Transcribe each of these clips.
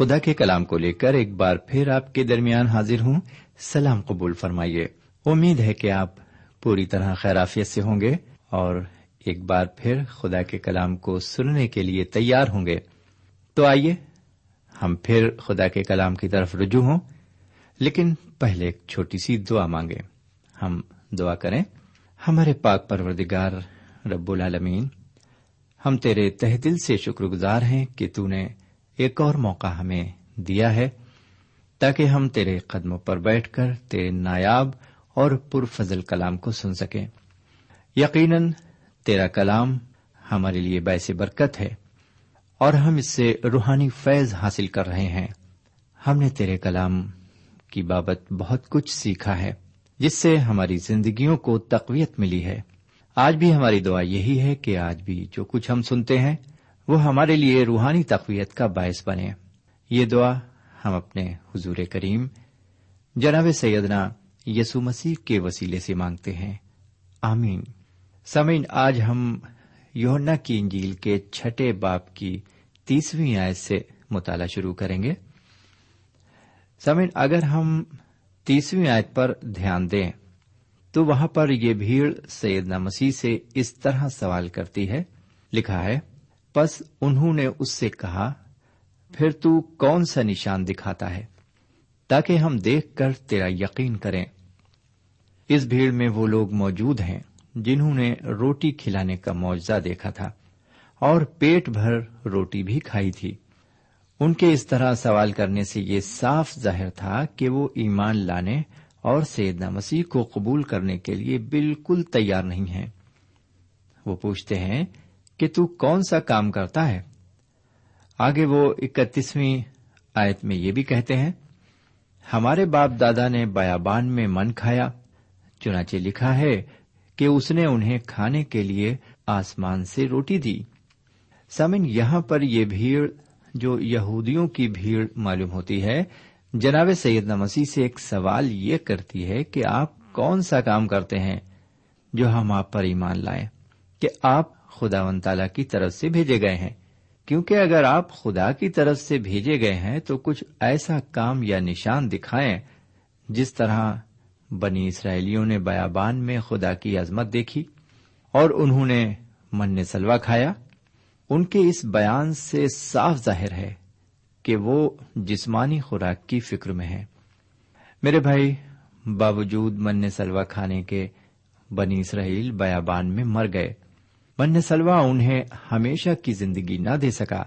خدا کے کلام کو لے کر ایک بار پھر آپ کے درمیان حاضر ہوں۔ سلام قبول فرمائیے۔ امید ہے کہ آپ پوری طرح خیرافیت سے ہوں گے اور ایک بار پھر خدا کے کلام کو سننے کے لیے تیار ہوں گے۔ تو آئیے، ہم پھر خدا کے کلام کی طرف رجوع ہوں۔ لیکن پہلے ایک چھوٹی سی دعا مانگے۔ ہم دعا کریں۔ ہمارے پاک پروردگار رب العالمین، ہم تیرے تہ دل سے شکر گزار ہیں کہ تو نے ایک اور موقع ہمیں دیا ہے تاکہ ہم تیرے قدموں پر بیٹھ کر تیرے نایاب اور پرفضل کلام کو سن سکیں۔ یقیناً تیرا کلام ہمارے لیے باعث برکت ہے اور ہم اس سے روحانی فیض حاصل کر رہے ہیں۔ ہم نے تیرے کلام کی بابت بہت کچھ سیکھا ہے، جس سے ہماری زندگیوں کو تقویت ملی ہے۔ آج بھی ہماری دعا یہی ہے کہ آج بھی جو کچھ ہم سنتے ہیں وہ ہمارے لیے روحانی تقویت کا باعث بنے۔ یہ دعا ہم اپنے حضور کریم جناب سیدنا یسو مسیح کے وسیلے سے مانگتے ہیں۔ آمین۔ سمین آج ہم یونا کی انجیل کے چھٹے باپ کی تیسویں آیت سے مطالعہ شروع کریں گے۔ سمین اگر ہم تیسویں آیت پر دھیان دیں، تو وہاں پر یہ بھیڑ سیدنا مسیح سے اس طرح سوال کرتی ہے، لکھا ہے پس انہوں نے اس سے کہا، پھر تو کون سا نشان دکھاتا ہے تاکہ ہم دیکھ کر تیرا یقین کریں؟ اس بھیڑ میں وہ لوگ موجود ہیں جنہوں نے روٹی کھلانے کا معاوضہ دیکھا تھا اور پیٹ بھر روٹی بھی کھائی تھی۔ ان کے اس طرح سوال کرنے سے یہ صاف ظاہر تھا کہ وہ ایمان لانے اور سیدنا مسیح کو قبول کرنے کے لیے بالکل تیار نہیں ہیں۔ وہ پوچھتے ہیں کہ تو کون سا کام کرتا ہے؟ آگے وہ اکتیسویں آیت میں یہ بھی کہتے ہیں، ہمارے باپ دادا نے بیابان میں من کھایا، چنانچہ لکھا ہے کہ اس نے انہیں کھانے کے لیے آسمان سے روٹی دی۔ سمن یہاں پر یہ بھیڑ، جو یہودیوں کی بھیڑ معلوم ہوتی ہے، جناب سید مسیح سے ایک سوال یہ کرتی ہے کہ آپ کون سا کام کرتے ہیں جو ہم آپ پر ایمان لائیں؟ کہ آپ خدا و تعالی کی طرف سے بھیجے گئے ہیں۔ کیونکہ اگر آپ خدا کی طرف سے بھیجے گئے ہیں تو کچھ ایسا کام یا نشان دکھائیں جس طرح بنی اسرائیلیوں نے بیابان میں خدا کی عظمت دیکھی اور انہوں نے من سلوا کھایا، ان کے اس بیان سے صاف ظاہر ہے کہ وہ جسمانی خوراک کی فکر میں ہیں۔ میرے بھائی، باوجود من سلوا کھانے کے بنی اسرائیل بیابان میں مر گئے۔ من سلوا انہیں ہمیشہ کی زندگی نہ دے سکا۔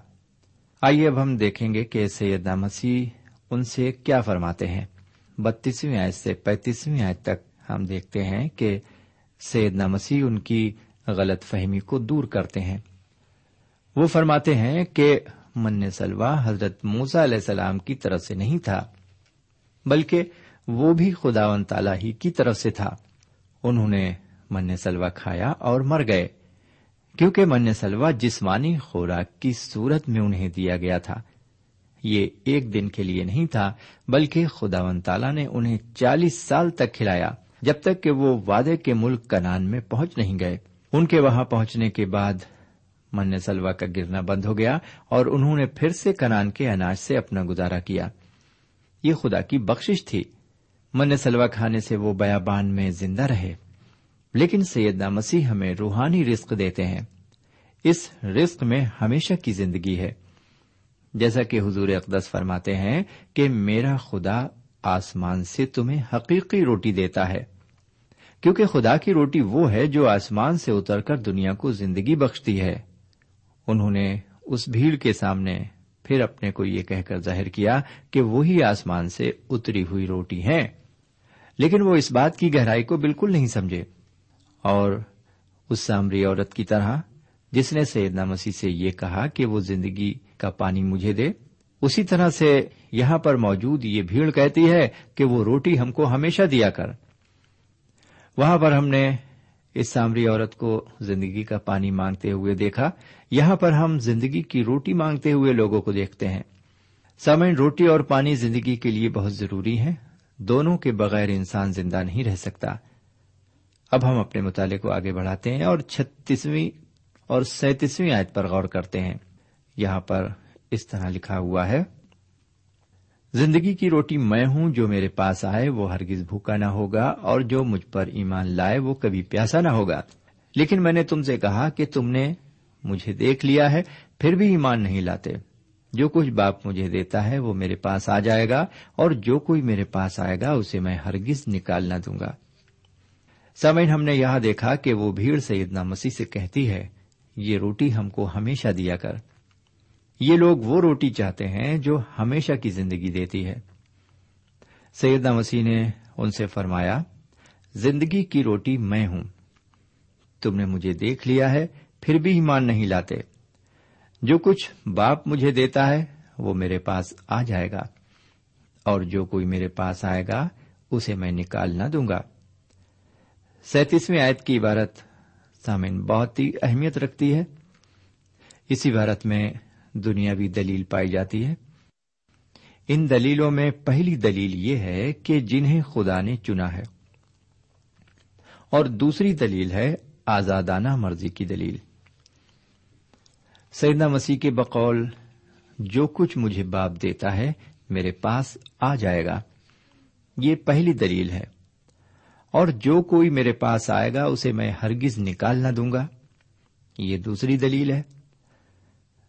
آئیے اب ہم دیکھیں گے کہ سیدنا مسیح ان سے کیا فرماتے ہیں۔ بتیسویں آیت سے پینتیسویں آیت تک ہم دیکھتے ہیں کہ سیدنا مسیح ان کی غلط فہمی کو دور کرتے ہیں۔ وہ فرماتے ہیں کہ من سلوا حضرت موسا علیہ السلام کی طرف سے نہیں تھا، بلکہ وہ بھی خداون تعالی ہی کی طرف سے تھا۔ انہوں نے من سلوا کھایا اور مر گئے۔ کیونکہ من سلوا جسمانی خوراک کی صورت میں انہیں دیا گیا تھا۔ یہ ایک دن کے لیے نہیں تھا، بلکہ خدا ون تالا نے انہیں چالیس سال تک کھلایا، جب تک کہ وہ وعدے کے ملک کنان میں پہنچ نہیں گئے۔ ان کے وہاں پہنچنے کے بعد من سلوا کا گرنا بند ہو گیا اور انہوں نے پھر سے کنان کے اناج سے اپنا گزارا کیا۔ یہ خدا کی بخشش تھی۔ من سلوا کھانے سے وہ بیابان میں زندہ رہے۔ لیکن سیدنا مسیح ہمیں روحانی رزق دیتے ہیں۔ اس رزق میں ہمیشہ کی زندگی ہے۔ جیسا کہ حضور اقدس فرماتے ہیں کہ میرا خدا آسمان سے تمہیں حقیقی روٹی دیتا ہے۔ کیونکہ خدا کی روٹی وہ ہے جو آسمان سے اتر کر دنیا کو زندگی بخشتی ہے۔ انہوں نے اس بھیڑ کے سامنے پھر اپنے کو یہ کہہ کر ظاہر کیا کہ وہی آسمان سے اتری ہوئی روٹی ہیں۔ لیکن وہ اس بات کی گہرائی کو بالکل نہیں سمجھے۔ اور اس سامری عورت کی طرح، جس نے سیدنا مسیح سے یہ کہا کہ وہ زندگی کا پانی مجھے دے، اسی طرح سے یہاں پر موجود یہ بھیڑ کہتی ہے کہ وہ روٹی ہم کو ہمیشہ دیا کر۔ وہاں پر ہم نے اس سامری عورت کو زندگی کا پانی مانگتے ہوئے دیکھا۔ یہاں پر ہم زندگی کی روٹی مانگتے ہوئے لوگوں کو دیکھتے ہیں۔ سامعین، روٹی اور پانی زندگی کے لیے بہت ضروری ہیں۔ دونوں کے بغیر انسان زندہ نہیں رہ سکتا۔ اب ہم اپنے مطالعے کو آگے بڑھاتے ہیں اور چھتیسویں اور سینتیسویں آیت پر غور کرتے ہیں۔ یہاں پر اس طرح لکھا ہوا ہے، زندگی کی روٹی میں ہوں، جو میرے پاس آئے، وہ ہرگز بھوکا نہ ہوگا، اور جو مجھ پر ایمان لائے، وہ کبھی پیاسا نہ ہوگا۔ لیکن میں نے تم سے کہا کہ تم نے مجھے دیکھ لیا ہے، پھر بھی ایمان نہیں لاتے۔ جو کچھ باپ مجھے دیتا ہے، وہ میرے پاس آ جائے گا، اور جو کوئی میرے پاس آئے گا، اسے میں ہرگز نکال نہ دوں گا۔ سمین ہم نے یہاں دیکھا کہ وہ بھیڑ سیدنا مسیح سے کہتی ہے، یہ روٹی ہم کو ہمیشہ دیا کر۔ یہ لوگ وہ روٹی چاہتے ہیں جو ہمیشہ کی زندگی دیتی ہے۔ سیدنا مسیح نے ان سے فرمایا، زندگی کی روٹی میں ہوں۔ تم نے مجھے دیکھ لیا ہے، پھر بھی ایمان نہیں لاتے۔ جو کچھ باپ مجھے دیتا ہے، وہ میرے پاس آ جائے گا۔ اور جو کوئی میرے پاس آئے گا، اسے میں نکال نہ دوں گا۔ سینتیسویں آیت کی عبارت سامن بہت ہی اہمیت رکھتی ہے۔ اس عبارت میں دنیاوی دلیل پائی جاتی ہے۔ ان دلیلوں میں پہلی دلیل یہ ہے کہ جنہیں خدا نے چنا ہے۔ اور دوسری دلیل ہے آزادانہ مرضی کی دلیل۔ سیدنا مسیح کے بقول، جو کچھ مجھے باپ دیتا ہے میرے پاس آ جائے گا۔ یہ پہلی دلیل ہے۔ اور جو کوئی میرے پاس آئے گا اسے میں ہرگز نکال نہ دوں گا۔ یہ دوسری دلیل ہے۔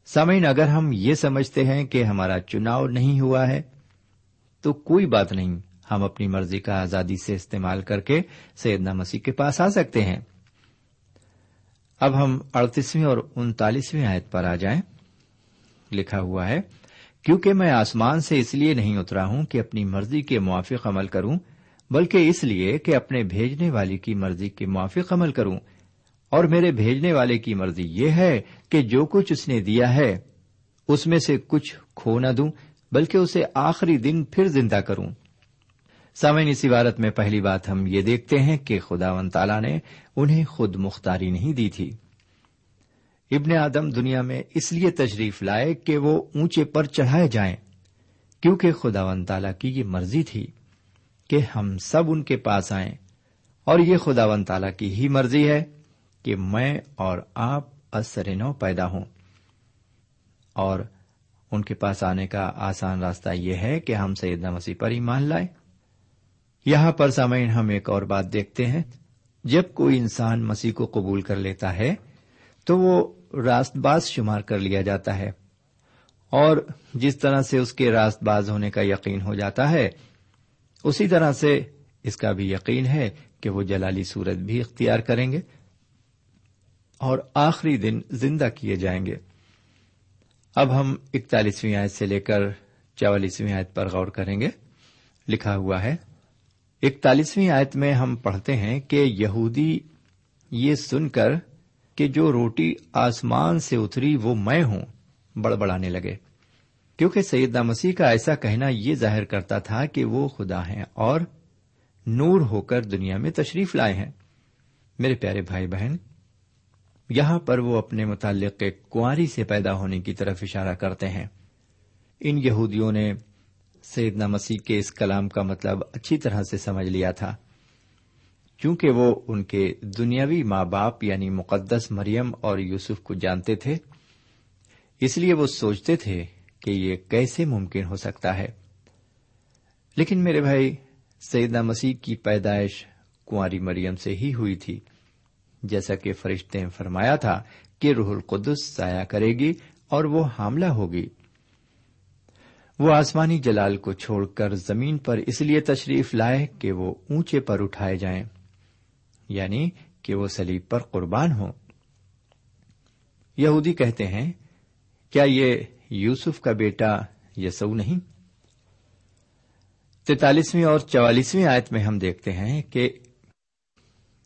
سامعین اگر ہم یہ سمجھتے ہیں کہ ہمارا چناؤ نہیں ہوا ہے، تو کوئی بات نہیں، ہم اپنی مرضی کا آزادی سے استعمال کر کے سیدنا مسیح کے پاس آ سکتے ہیں۔ اب ہم اڑتیسویں اور انتالیسویں آیت پر آ جائیں۔ لکھا ہوا ہے، کیونکہ میں آسمان سے اس لیے نہیں اترا ہوں کہ اپنی مرضی کے موافق عمل کروں بلکہ اس لیے کہ اپنے بھیجنے والے کی مرضی کے موافق عمل کروں۔ اور میرے بھیجنے والے کی مرضی یہ ہے کہ جو کچھ اس نے دیا ہے، اس میں سے کچھ کھو نہ دوں، بلکہ اسے آخری دن پھر زندہ کروں۔ سامعین اس عبارت میں پہلی بات ہم یہ دیکھتے ہیں کہ خدا ون تعالیٰ نے انہیں خود مختاری نہیں دی تھی۔ ابن آدم دنیا میں اس لیے تشریف لائے کہ وہ اونچے پر چڑھائے جائیں، کیونکہ خدا ون تعالیٰ کی یہ مرضی تھی۔ کہ ہم سب ان کے پاس آئیں۔ اور یہ خدا ون تعالیٰ کی ہی مرضی ہے کہ میں اور آپ اثر نو پیدا ہوں۔ اور ان کے پاس آنے کا آسان راستہ یہ ہے کہ ہم سیدنا مسیح پر ایمان لائیں۔ یہاں پر سامعین ہم ایک اور بات دیکھتے ہیں۔ جب کوئی انسان مسیح کو قبول کر لیتا ہے، تو وہ راست باز شمار کر لیا جاتا ہے۔ اور جس طرح سے اس کے راست باز ہونے کا یقین ہو جاتا ہے اسی طرح سے اس کا بھی یقین ہے کہ وہ جلالی صورت بھی اختیار کریں گے اور آخری دن زندہ کیے جائیں گے۔ اب ہم اکتالیسویں آیت سے لے کر چوالیسویں آیت پر غور کریں گے۔ لکھا ہوا ہے، اکتالیسویں آیت میں ہم پڑھتے ہیں کہ یہودی یہ سن کر کہ جو روٹی آسمان سے اتری وہ میں ہوں، بڑبڑانے لگے۔ کیونکہ سیدہ مسیح کا ایسا کہنا یہ ظاہر کرتا تھا کہ وہ خدا ہیں اور نور ہو کر دنیا میں تشریف لائے ہیں۔ میرے پیارے بھائی بہن، یہاں پر وہ اپنے متعلق کنواری سے پیدا ہونے کی طرف اشارہ کرتے ہیں۔ ان یہودیوں نے سیدنا مسیح کے اس کلام کا مطلب اچھی طرح سے سمجھ لیا تھا۔ چونکہ وہ ان کے دنیاوی ماں باپ یعنی مقدس مریم اور یوسف کو جانتے تھے، اس لیے وہ سوچتے تھے کہ یہ کیسے ممکن ہو سکتا ہے۔ لیکن میرے بھائی، سیدنا مسیح کی پیدائش کنواری مریم سے ہی ہوئی تھی۔ جیسا کہ فرشتے نے فرمایا تھا کہ روح القدس سایہ کرے گی اور وہ حاملہ ہوگی۔ وہ آسمانی جلال کو چھوڑ کر زمین پر اس لیے تشریف لائے کہ وہ اونچے پر اٹھائے جائیں یعنی کہ وہ سلیب پر قربان ہوں۔ یہودی کہتے ہیں، کیا یہ یوسف کا بیٹا یسو نہیں۔ تینتالیسویں اور چوالیسویں آیت میں ہم دیکھتے ہیں کہ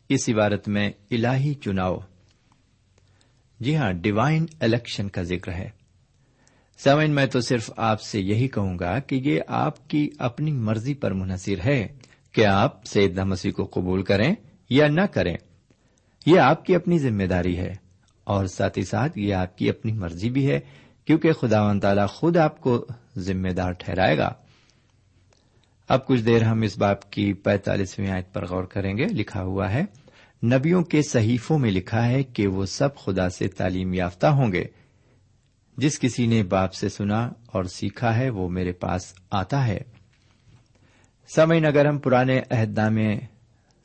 اس عبارت میں الہی چناؤ۔ جی ہاں ڈیوائن الیکشن کا ذکر ہے۔ سیون میں تو صرف آپ سے یہی کہوں گا کہ یہ آپ کی اپنی مرضی پر منحصر ہے۔ کہ آپ سیدنا مسیح کو قبول کریں یا نہ کریں؟ یہ آپ کی اپنی ذمہ داری ہے اور ساتھ ہی ساتھ یہ آپ کی اپنی مرضی بھی ہے۔ کیونکہ خدا و تعالیٰ خود آپ کو ذمہ دار ٹھہرائے گا۔ اب کچھ دیر ہم اس باپ کی پینتالیسویں آیت پر غور کریں گے۔ لکھا ہوا ہے، نبیوں کے صحیفوں میں لکھا ہے کہ وہ سب خدا سے تعلیم یافتہ ہوں گے۔ جس کسی نے باپ سے سنا اور سیکھا ہے، وہ میرے پاس آتا ہے۔ سمعین اگر ہم پرانے عہد نامے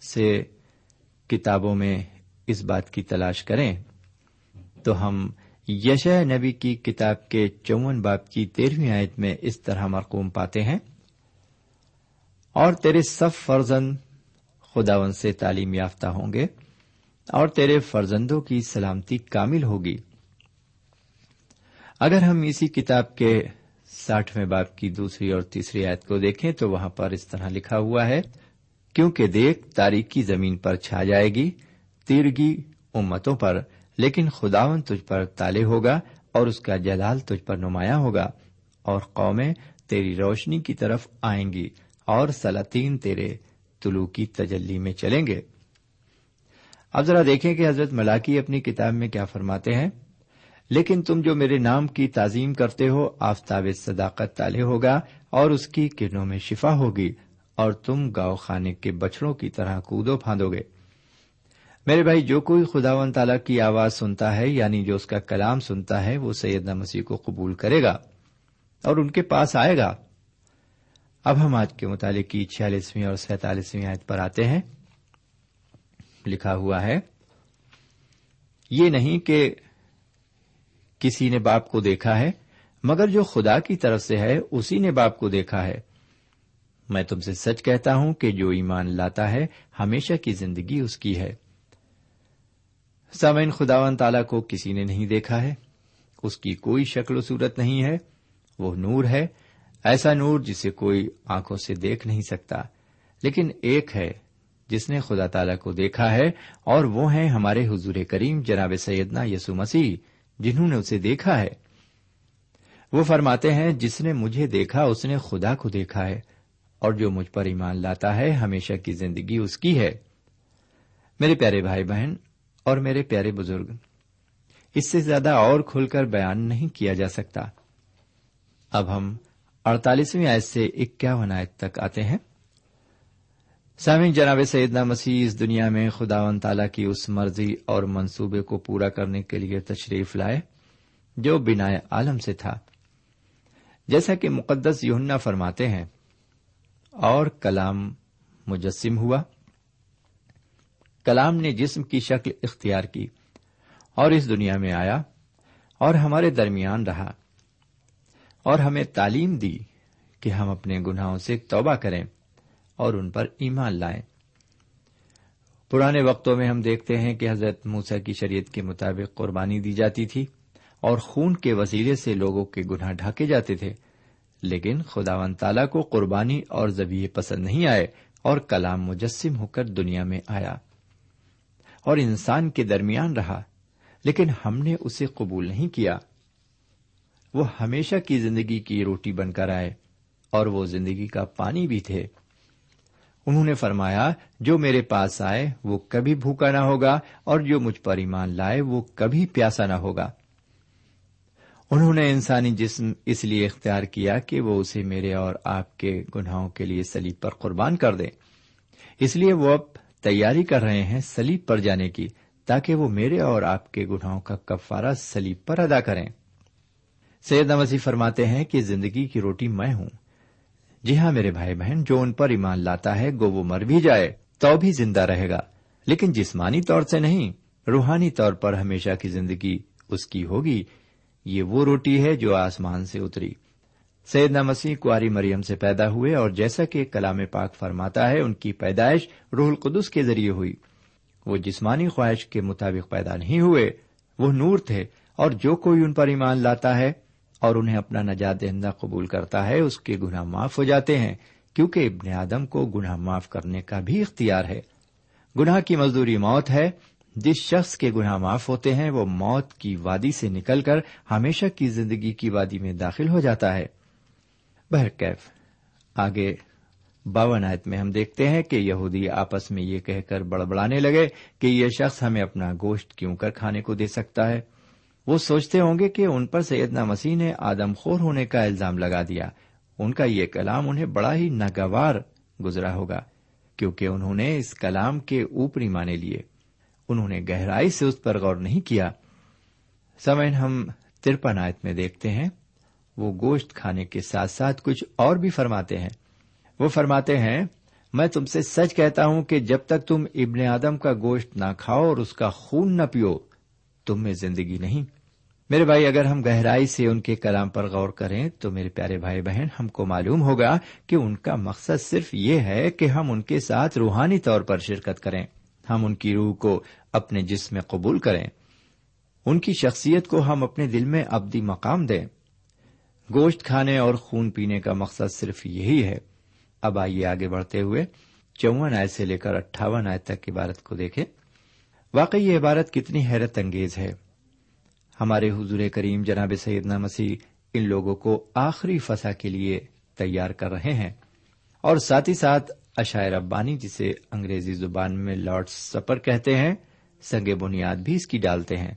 سے کتابوں میں اس بات کی تلاش کریں، تو ہم یشع نبی کی کتاب کے چون باپ کی تیرہویں آیت میں اس طرح مرقوم پاتے ہیں۔ اور تیرے سب فرزند خداون سے تعلیم یافتہ ہوں گے اور تیرے فرزندوں کی سلامتی کامل ہوگی۔ اگر ہم اسی کتاب کے ساٹھویں باپ کی دوسری اور تیسری آیت کو دیکھیں تو وہاں پر اس طرح لکھا ہوا ہے، کیونکہ دیکھ تاریخی زمین پر چھا جائے گی، تیرگی امتوں پر لیکن خداون تجھ پر تالے ہوگا اور اس کا جلال تجھ پر نمایاں ہوگا اور قومیں تیری روشنی کی طرف آئیں گی اور سلاطین تیرے طلوع کی تجلی میں چلیں گے۔ اب ذرا دیکھیں کہ حضرت ملاکی اپنی کتاب میں کیا فرماتے ہیں۔ لیکن تم جو میرے نام کی تعظیم کرتے ہو، آفتاب صداقت تالے ہوگا اور اس کی کرنوں میں شفا ہوگی اور تم گاؤ خانے کے بچڑوں کی طرح کودو پھاندو گے۔ میرے بھائی، جو کوئی خدا و تعالی کی آواز سنتا ہے یعنی جو اس کا کلام سنتا ہے، وہ سیدنا مسیح کو قبول کرے گا اور ان کے پاس آئے گا۔ اب ہم آج کے مطالعے کی چھیالیسویں اور سینتالیسویں آیت پر آتے ہیں۔ لکھا ہوا ہے، یہ نہیں کہ کسی نے باپ کو دیکھا ہے، مگر جو خدا کی طرف سے ہے، اسی نے باپ کو دیکھا ہے۔ میں تم سے سچ کہتا ہوں کہ جو ایمان لاتا ہے، ہمیشہ کی زندگی اس کی ہے۔ سامعین خداون تعالی کو کسی نے نہیں دیکھا ہے۔ اس کی کوئی شکل و صورت نہیں ہے۔ وہ نور ہے، ایسا نور جسے کوئی آنکھوں سے دیکھ نہیں سکتا۔ لیکن ایک ہے جس نے خدا تعالی کو دیکھا ہے، اور وہ ہیں ہمارے حضور کریم جناب سیدنا یسو مسیح، جنہوں نے اسے دیکھا ہے۔ وہ فرماتے ہیں، جس نے مجھے دیکھا، اس نے خدا کو دیکھا ہے۔ اور جو مجھ پر ایمان لاتا ہے، ہمیشہ کی زندگی اس کی ہے۔ میرے پیارے بھائی بہن اور میرے پیارے بزرگ اس سے زیادہ اور کھل کر بیان نہیں کیا جا سکتا۔ اب ہم اڑتالیسویں آیت سے اکیاون آیت تک آتے ہیں۔ سامع جناب سیدنا مسیح اس دنیا میں خداون تعالی کی اس مرضی اور منصوبے کو پورا کرنے کے لیے تشریف لائے، جو بنا عالم سے تھا۔ جیسا کہ مقدس یوننا فرماتے ہیں، اور کلام مجسم ہوا۔ کلام نے جسم کی شکل اختیار کی اور اس دنیا میں آیا اور ہمارے درمیان رہا اور ہمیں تعلیم دی کہ ہم اپنے گناہوں سے توبہ کریں اور ان پر ایمان لائیں۔ پرانے وقتوں میں ہم دیکھتے ہیں کہ حضرت موسا کی شریعت کے مطابق قربانی دی جاتی تھی اور خون کے وسیلے سے لوگوں کے گناہ ڈھاکے جاتے تھے، لیکن خدا و تعالی کو قربانی اور زبیے پسند نہیں آئے اور کلام مجسم ہو کر دنیا میں آیا۔ اور انسان کے درمیان رہا، لیکن ہم نے اسے قبول نہیں کیا۔ وہ ہمیشہ کی زندگی کی روٹی بن کر آئے اور وہ زندگی کا پانی بھی تھے۔ انہوں نے فرمایا، جو میرے پاس آئے وہ کبھی بھوکا نہ ہوگا اور جو مجھ پر ایمان لائے وہ کبھی پیاسا نہ ہوگا۔ انہوں نے انسانی جسم اس لیے اختیار کیا کہ وہ اسے میرے اور آپ کے گناہوں کے لیے سلیب پر قربان کر دیں اس لیے وہ اب تیاری کر رہے ہیں سلیب پر جانے کی، تاکہ وہ میرے اور آپ کے گناہوں کا کفارہ سلیب پر ادا کریں۔ سید مسیح فرماتے ہیں کہ زندگی کی روٹی میں ہوں۔ جی ہاں میرے بھائی بہن، جو ان پر ایمان لاتا ہے، گو وہ مر بھی جائے، تو بھی زندہ رہے گا۔ لیکن جسمانی طور سے نہیں، روحانی طور پر ہمیشہ کی زندگی اس کی ہوگی۔ یہ وہ روٹی ہے جو آسمان سے اتری۔ سیدنا مسیح کاری مریم سے پیدا ہوئے اور جیسا کہ کلام پاک فرماتا ہے، ان کی پیدائش روح القدس کے ذریعے ہوئی۔ وہ جسمانی خواہش کے مطابق پیدا نہیں ہوئے، وہ نور تھے اور جو کوئی ان پر ایمان لاتا ہے اور انہیں اپنا نجات دہندہ قبول کرتا ہے، اس کے گناہ معاف ہو جاتے ہیں، کیونکہ ابن آدم کو گناہ معاف کرنے کا بھی اختیار ہے۔ گناہ کی مزدوری موت ہے۔ جس شخص کے گناہ معاف ہوتے ہیں، وہ موت کی وادی سے نکل کر ہمیشہ کی زندگی کی وادی میں داخل ہو جاتا ہے۔ بہرکیف آگے باون آیت میں ہم دیکھتے ہیں کہ یہودی آپس میں یہ کہہ کر بڑبڑانے لگے کہ یہ شخص ہمیں اپنا گوشت کیوں کر کھانے کو دے سکتا ہے۔ وہ سوچتے ہوں گے کہ ان پر سیدنا مسیح نے آدم خور ہونے کا الزام لگا دیا۔ ان کا یہ کلام انہیں بڑا ہی ناگوار گزرا ہوگا، کیونکہ انہوں نے اس کلام کے اوپری مانے لیے۔ انہوں نے گہرائی سے اس پر غور نہیں کیا۔ سمین ہم ترپن آیت میں دیکھتے ہیں۔ وہ گوشت کھانے کے ساتھ ساتھ کچھ اور بھی فرماتے ہیں۔ وہ فرماتے ہیں، میں تم سے سچ کہتا ہوں کہ جب تک تم ابن آدم کا گوشت نہ کھاؤ اور اس کا خون نہ پیو، تم میں زندگی نہیں۔ میرے بھائی، اگر ہم گہرائی سے ان کے کلام پر غور کریں تو میرے پیارے بھائی بہن، ہم کو معلوم ہوگا کہ ان کا مقصد صرف یہ ہے کہ ہم ان کے ساتھ روحانی طور پر شرکت کریں۔ ہم ان کی روح کو اپنے جسم میں قبول کریں۔ ان کی شخصیت کو ہم اپنے دل میں ابدی مقام دیں۔ گوشت کھانے اور خون پینے کا مقصد صرف یہی ہے۔ اب آئیے آگے بڑھتے ہوئے چون آئے سے لے کر اٹھاون آئے تک عبارت کو دیکھیں۔ واقعی یہ عبارت کتنی حیرت انگیز ہے۔ ہمارے حضور کریم جناب سیدنا مسیح ان لوگوں کو آخری فسا کے لیے تیار کر رہے ہیں۔ اور ساتھ ہی ساتھ اشاعر ابانی جسے انگریزی زبان میں لارڈ سپر کہتے ہیں، سنگ بنیاد بھی اس کی ڈالتے ہیں۔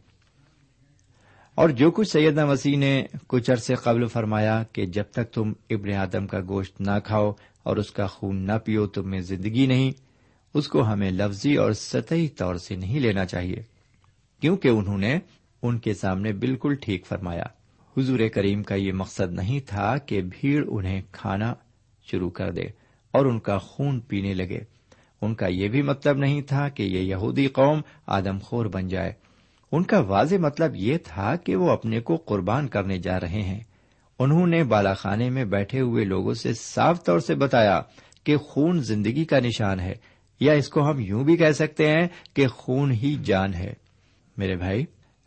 اور جو کچھ سیدنا مسیح نے کچھ عرصے قبل فرمایا کہ جب تک تم ابن آدم کا گوشت نہ کھاؤ اور اس کا خون نہ پیو، تم میں زندگی نہیں۔ اس کو ہمیں لفظی اور سطحی طور سے نہیں لینا چاہیے، کیونکہ انہوں نے ان کے سامنے بالکل ٹھیک فرمایا۔ حضور کریم کا یہ مقصد نہیں تھا کہ بھیڑ انہیں کھانا شروع کر دے اور ان کا خون پینے لگے۔ ان کا یہ بھی مطلب نہیں تھا کہ یہ یہودی قوم آدم خور بن جائے۔ ان کا واضح مطلب یہ تھا کہ وہ اپنے کو قربان کرنے جا رہے ہیں۔ انہوں نے بالاخانے میں بیٹھے ہوئے لوگوں سے صاف طور سے بتایا کہ خون زندگی کا نشان ہے، یا اس کو ہم یوں بھی کہہ سکتے ہیں کہ خون ہی جان ہے۔ میرے بھائی،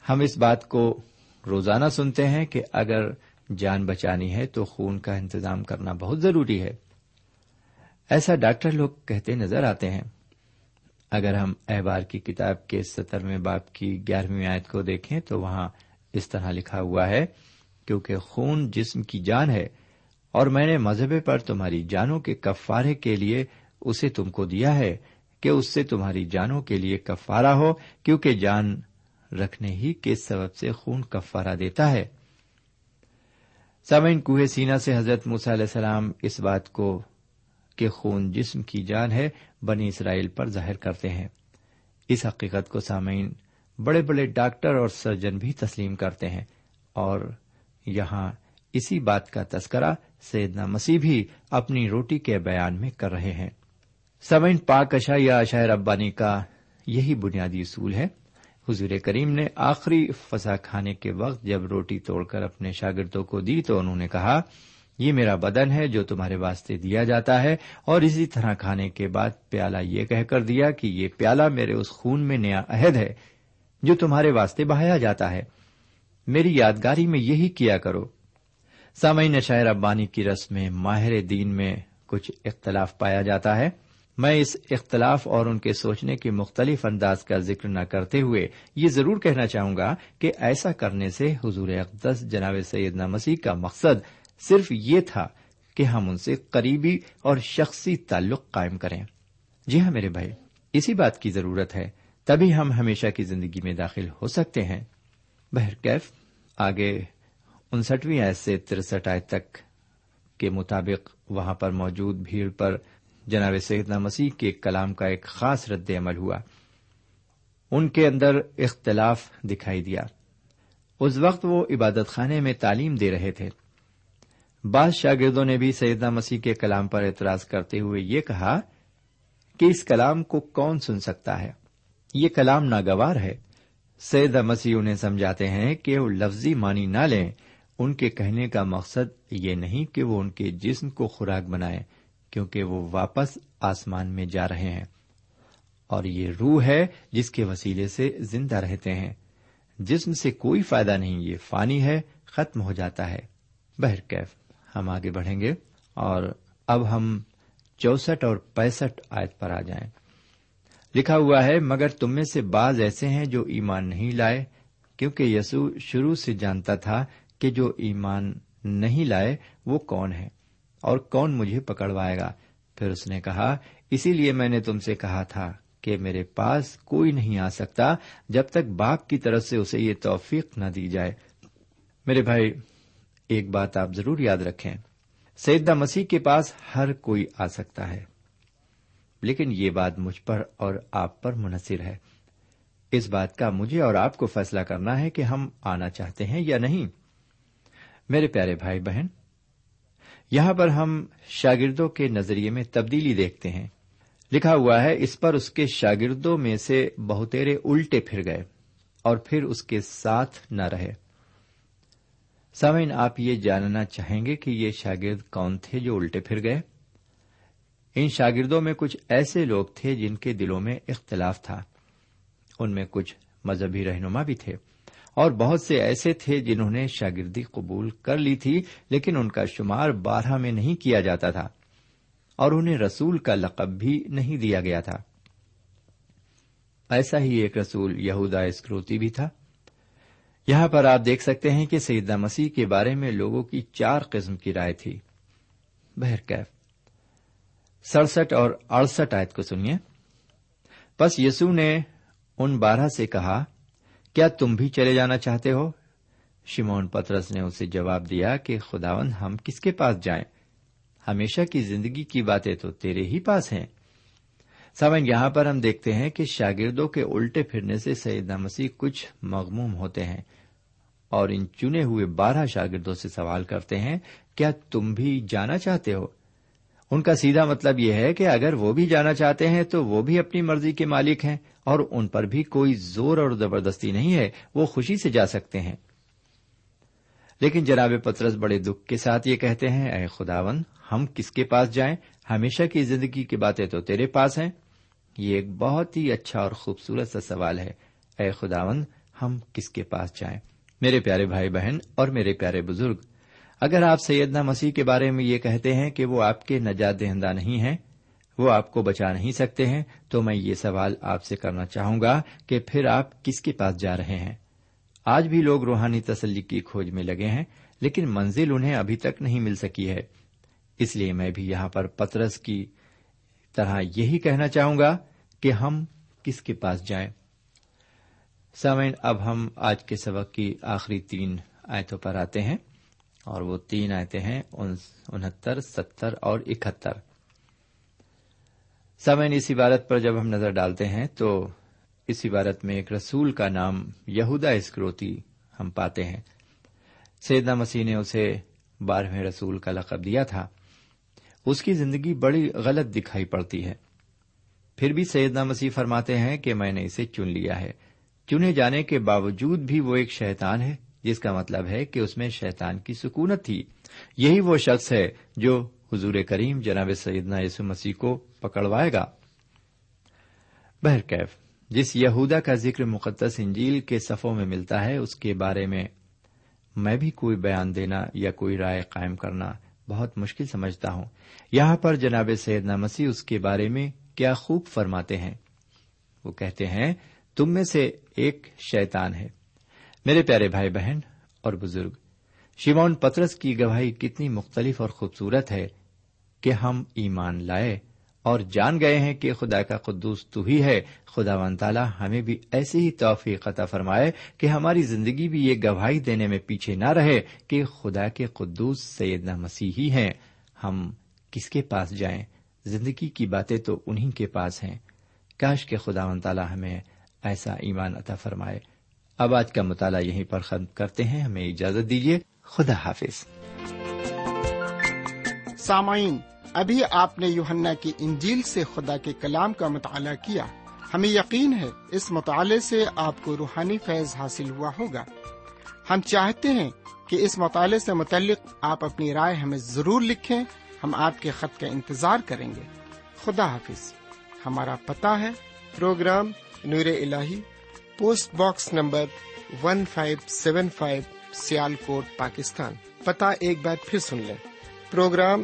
ہم اس بات کو روزانہ سنتے ہیں کہ اگر جان بچانی ہے تو خون کا انتظام کرنا بہت ضروری ہے۔ ایسا ڈاکٹر لوگ کہتے نظر آتے ہیں۔ اگر ہم احبار کی کتاب کے سترویں باپ کی گیارہویں آیت کو دیکھیں تو وہاں اس طرح لکھا ہوا ہے، کیونکہ خون جسم کی جان ہے اور میں نے مذہبے پر تمہاری جانوں کے کفارے کے لیے اسے تم کو دیا ہے کہ اس سے تمہاری جانوں کے لیے کفارہ ہو، کیونکہ جان رکھنے ہی کے سبب سے خون کفارہ دیتا ہے۔ سامعین، کوہ سینا سے حضرت موسیٰ علیہ السلام اس بات کو کہ خون جسم کی جان ہے، بنی اسرائیل پر ظاہر کرتے ہیں۔ اس حقیقت کو سامعین، بڑے بڑے ڈاکٹر اور سرجن بھی تسلیم کرتے ہیں۔ اور یہاں اسی بات کا تذکرہ سیدنا مسیح بھی اپنی روٹی کے بیان میں کر رہے ہیں۔ سمعین پاک اشا یا شاعر ابانی کا یہی بنیادی اصول ہے۔ حضور کریم نے آخری فضا کھانے کے وقت جب روٹی توڑ کر اپنے شاگردوں کو دی تو انہوں نے کہا یہ میرا بدن ہے جو تمہارے واسطے دیا جاتا ہے۔ اور اسی طرح کھانے کے بعد پیالہ یہ کہہ کر دیا کہ یہ پیالہ میرے اس خون میں نیا عہد ہے جو تمہارے واسطے بہایا جاتا ہے۔ میری یادگاری میں یہی کیا کرو۔ سامعین شاعر ابانی کی رسم میں ماہر دین میں کچھ اختلاف پایا جاتا ہے۔ میں اس اختلاف اور ان کے سوچنے کے مختلف انداز کا ذکر نہ کرتے ہوئے یہ ضرور کہنا چاہوں گا کہ ایسا کرنے سے حضور اقدس جناب سیدنا مسیح کا مقصد صرف یہ تھا کہ ہم ان سے قریبی اور شخصی تعلق قائم کریں۔ جی ہاں میرے بھائی، اسی بات کی ضرورت ہے، تبھی ہم ہمیشہ کی زندگی میں داخل ہو سکتے ہیں۔ بہرکیف آگے انسٹویں آیت سے ترسٹھ آیت تک کے مطابق وہاں پر موجود بھیڑ پر جناب سیدنا مسیح کے کلام کا ایک خاص رد عمل ہوا۔ ان کے اندر اختلاف دکھائی دیا۔ اس وقت وہ عبادت خانے میں تعلیم دے رہے تھے۔ بعض شاگردوں نے بھی سیدنا مسیح کے کلام پر اعتراض کرتے ہوئے یہ کہا کہ اس کلام کو کون سن سکتا ہے؟ یہ کلام ناگوار ہے۔ سیدہ مسیح انہیں سمجھاتے ہیں کہ وہ لفظی مانی نہ لیں۔ ان کے کہنے کا مقصد یہ نہیں کہ وہ ان کے جسم کو خوراک بنائیں، کیونکہ وہ واپس آسمان میں جا رہے ہیں۔ اور یہ روح ہے جس کے وسیلے سے زندہ رہتے ہیں۔ جسم سے کوئی فائدہ نہیں، یہ فانی ہے، ختم ہو جاتا ہے۔ بہرکیف۔ ہم آگے بڑھیں گے اور اب ہم چونسٹھ اور پینسٹھ آیت پر آ جائیں۔ لکھا ہوا ہے، مگر تم میں سے بعض ایسے ہیں جو ایمان نہیں لائے، کیونکہ یسو شروع سے جانتا تھا کہ جو ایمان نہیں لائے وہ کون ہے اور کون مجھے پکڑوائے گا۔ پھر اس نے کہا، اسی لیے میں نے تم سے کہا تھا کہ میرے پاس کوئی نہیں آ سکتا جب تک باپ کی طرف سے اسے یہ توفیق نہ دی جائے۔ میرے بھائی ایک بات آپ ضرور یاد رکھیں سیدہ مسیح کے پاس ہر کوئی آ سکتا ہے، لیکن یہ بات مجھ پر اور آپ پر منحصر ہے۔ اس بات کا مجھے اور آپ کو فیصلہ کرنا ہے کہ ہم آنا چاہتے ہیں یا نہیں۔ میرے پیارے بھائی بہن، یہاں پر ہم شاگردوں کے نظریے میں تبدیلی دیکھتے ہیں۔ لکھا ہوا ہے، اس پر اس کے شاگردوں میں سے بہتےرے الٹے پھر گئے اور پھر اس کے ساتھ نہ رہے۔ سامعین، آپ یہ جاننا چاہیں گے کہ یہ شاگرد کون تھے جو الٹے پھر گئے؟ ان شاگردوں میں کچھ ایسے لوگ تھے جن کے دلوں میں اختلاف تھا۔ ان میں کچھ مذہبی رہنما بھی تھے۔ اور بہت سے ایسے تھے جنہوں نے شاگردی قبول کر لی تھی، لیکن ان کا شمار بارہ میں نہیں کیا جاتا تھا۔ اور انہیں رسول کا لقب بھی نہیں دیا گیا تھا۔ ایسا ہی ایک رسول یہودا اسکروتی بھی تھا۔ یہاں پر آپ دیکھ سکتے ہیں کہ سیدہ مسیح کے بارے میں لوگوں کی چار قسم کی رائے تھی۔ بہرکیف سڑسٹھ اور اڑسٹھ آیت کو سنیے۔ بس یسو نے ان بارہ سے کہا، کیا تم بھی چلے جانا چاہتے ہو؟ شمون پترس نے اسے جواب دیا کہ خداون ہم کس کے پاس جائیں؟ ہمیشہ کی زندگی کی باتیں تو تیرے ہی پاس ہیں۔ سمن یہاں پر ہم دیکھتے ہیں کہ شاگردوں کے الٹے پھرنے سے سیدنا مسیح کچھ مغموم ہوتے ہیں اور ان چنے ہوئے بارہ شاگردوں سے سوال کرتے ہیں، کیا تم بھی جانا چاہتے ہو؟ ان کا سیدھا مطلب یہ ہے کہ اگر وہ بھی جانا چاہتے ہیں تو وہ بھی اپنی مرضی کے مالک ہیں اور ان پر بھی کوئی زور اور زبردستی نہیں ہے، وہ خوشی سے جا سکتے ہیں۔ لیکن جناب پترس بڑے دکھ کے ساتھ یہ کہتے ہیں، اے خداون ہم کس کے پاس جائیں؟ ہمیشہ کی زندگی کی باتیں تو تیرے پاس ہیں۔ یہ ایک بہت ہی اچھا اور خوبصورت سا سوال ہے۔ اے خداون ہم کس کے پاس جائیں؟ میرے پیارے بھائی بہن اور میرے پیارے بزرگ، اگر آپ سیدنا مسیح کے بارے میں یہ کہتے ہیں کہ وہ آپ کے نجات دہندہ نہیں ہیں، وہ آپ کو بچا نہیں سکتے ہیں، تو میں یہ سوال آپ سے کرنا چاہوں گا کہ پھر آپ کس کے پاس جا رہے ہیں؟ آج بھی لوگ روحانی تسلی کی کھوج میں لگے ہیں، لیکن منزل انہیں ابھی تک نہیں مل سکی ہے۔ اس لیے میں بھی یہاں پر پترس کی طرح یہی کہنا چاہوں گا کہ ہم کس کے پاس جائیں۔ سامعین، اب ہم آج کے سبق کی آخری تین آیتوں پر آتے ہیں اور وہ تین آیتیں ہیں انہتر، ستر اور اکہتر۔ سامعین، اس عبارت پر جب ہم نظر ڈالتے ہیں تو اس عبارت میں ایک رسول کا نام یہودا اسکروتی ہم پاتے ہیں۔ سیدنا مسیح نے اسے بارہویں رسول کا لقب دیا تھا۔ اس کی زندگی بڑی غلط دکھائی پڑتی ہے۔ پھر بھی سیدنا مسیح فرماتے ہیں کہ میں نے اسے چن لیا ہے۔ چنے جانے کے باوجود بھی وہ ایک شیطان ہے، جس کا مطلب ہے کہ اس میں شیطان کی سکونت تھی۔ یہی وہ شخص ہے جو حضور کریم جناب سیدنا یسو مسیح کو پکڑوائے گا۔ بہرکیف جس یہودا کا ذکر مقدس انجیل کے صفوں میں ملتا ہے، اس کے بارے میں میں بھی کوئی بیان دینا یا کوئی رائے قائم کرنا بہت مشکل سمجھتا ہوں۔ یہاں پر جناب سیدنا مسیح اس کے بارے میں کیا خوب فرماتے ہیں۔ وہ کہتے ہیں، تم میں سے ایک شیطان ہے۔ میرے پیارے بھائی بہن اور بزرگ، شیمون پترس کی گواہی کتنی مختلف اور خوبصورت ہے کہ ہم ایمان لائے۔ اور جان گئے ہیں کہ خدا کا قدوس تو ہی ہے۔ خدا ون تعالیٰ ہمیں بھی ایسی ہی توفیق عطا فرمائے کہ ہماری زندگی بھی یہ گواہی دینے میں پیچھے نہ رہے کہ خدا کے قدوس سیدنا مسیحی ہیں۔ ہم کس کے پاس جائیں؟ زندگی کی باتیں تو انہیں کے پاس ہیں۔ کاش کے خدا ون تعالیٰ ہمیں ایسا ایمان عطا فرمائے۔ اب آج کا مطالعہ یہیں پر ختم کرتے ہیں۔ ہمیں اجازت دیجیے۔ خدا حافظ۔ سامعین ابھی آپ نے یوہنا کی انجیل سے خدا کے کلام کا مطالعہ کیا۔ ہمیں یقین ہے اس مطالعے سے آپ کو روحانی فیض حاصل ہوا ہوگا۔ ہم چاہتے ہیں کہ اس مطالعے سے متعلق آپ اپنی رائے ہمیں ضرور لکھیں۔ ہم آپ کے خط کا انتظار کریں گے۔ خدا حافظ۔ ہمارا پتہ ہے۔ Programme Noor al post box number 1575 Sialkot, Pakistan. پتہ ایک بار پھر سن لیں۔ پروگرام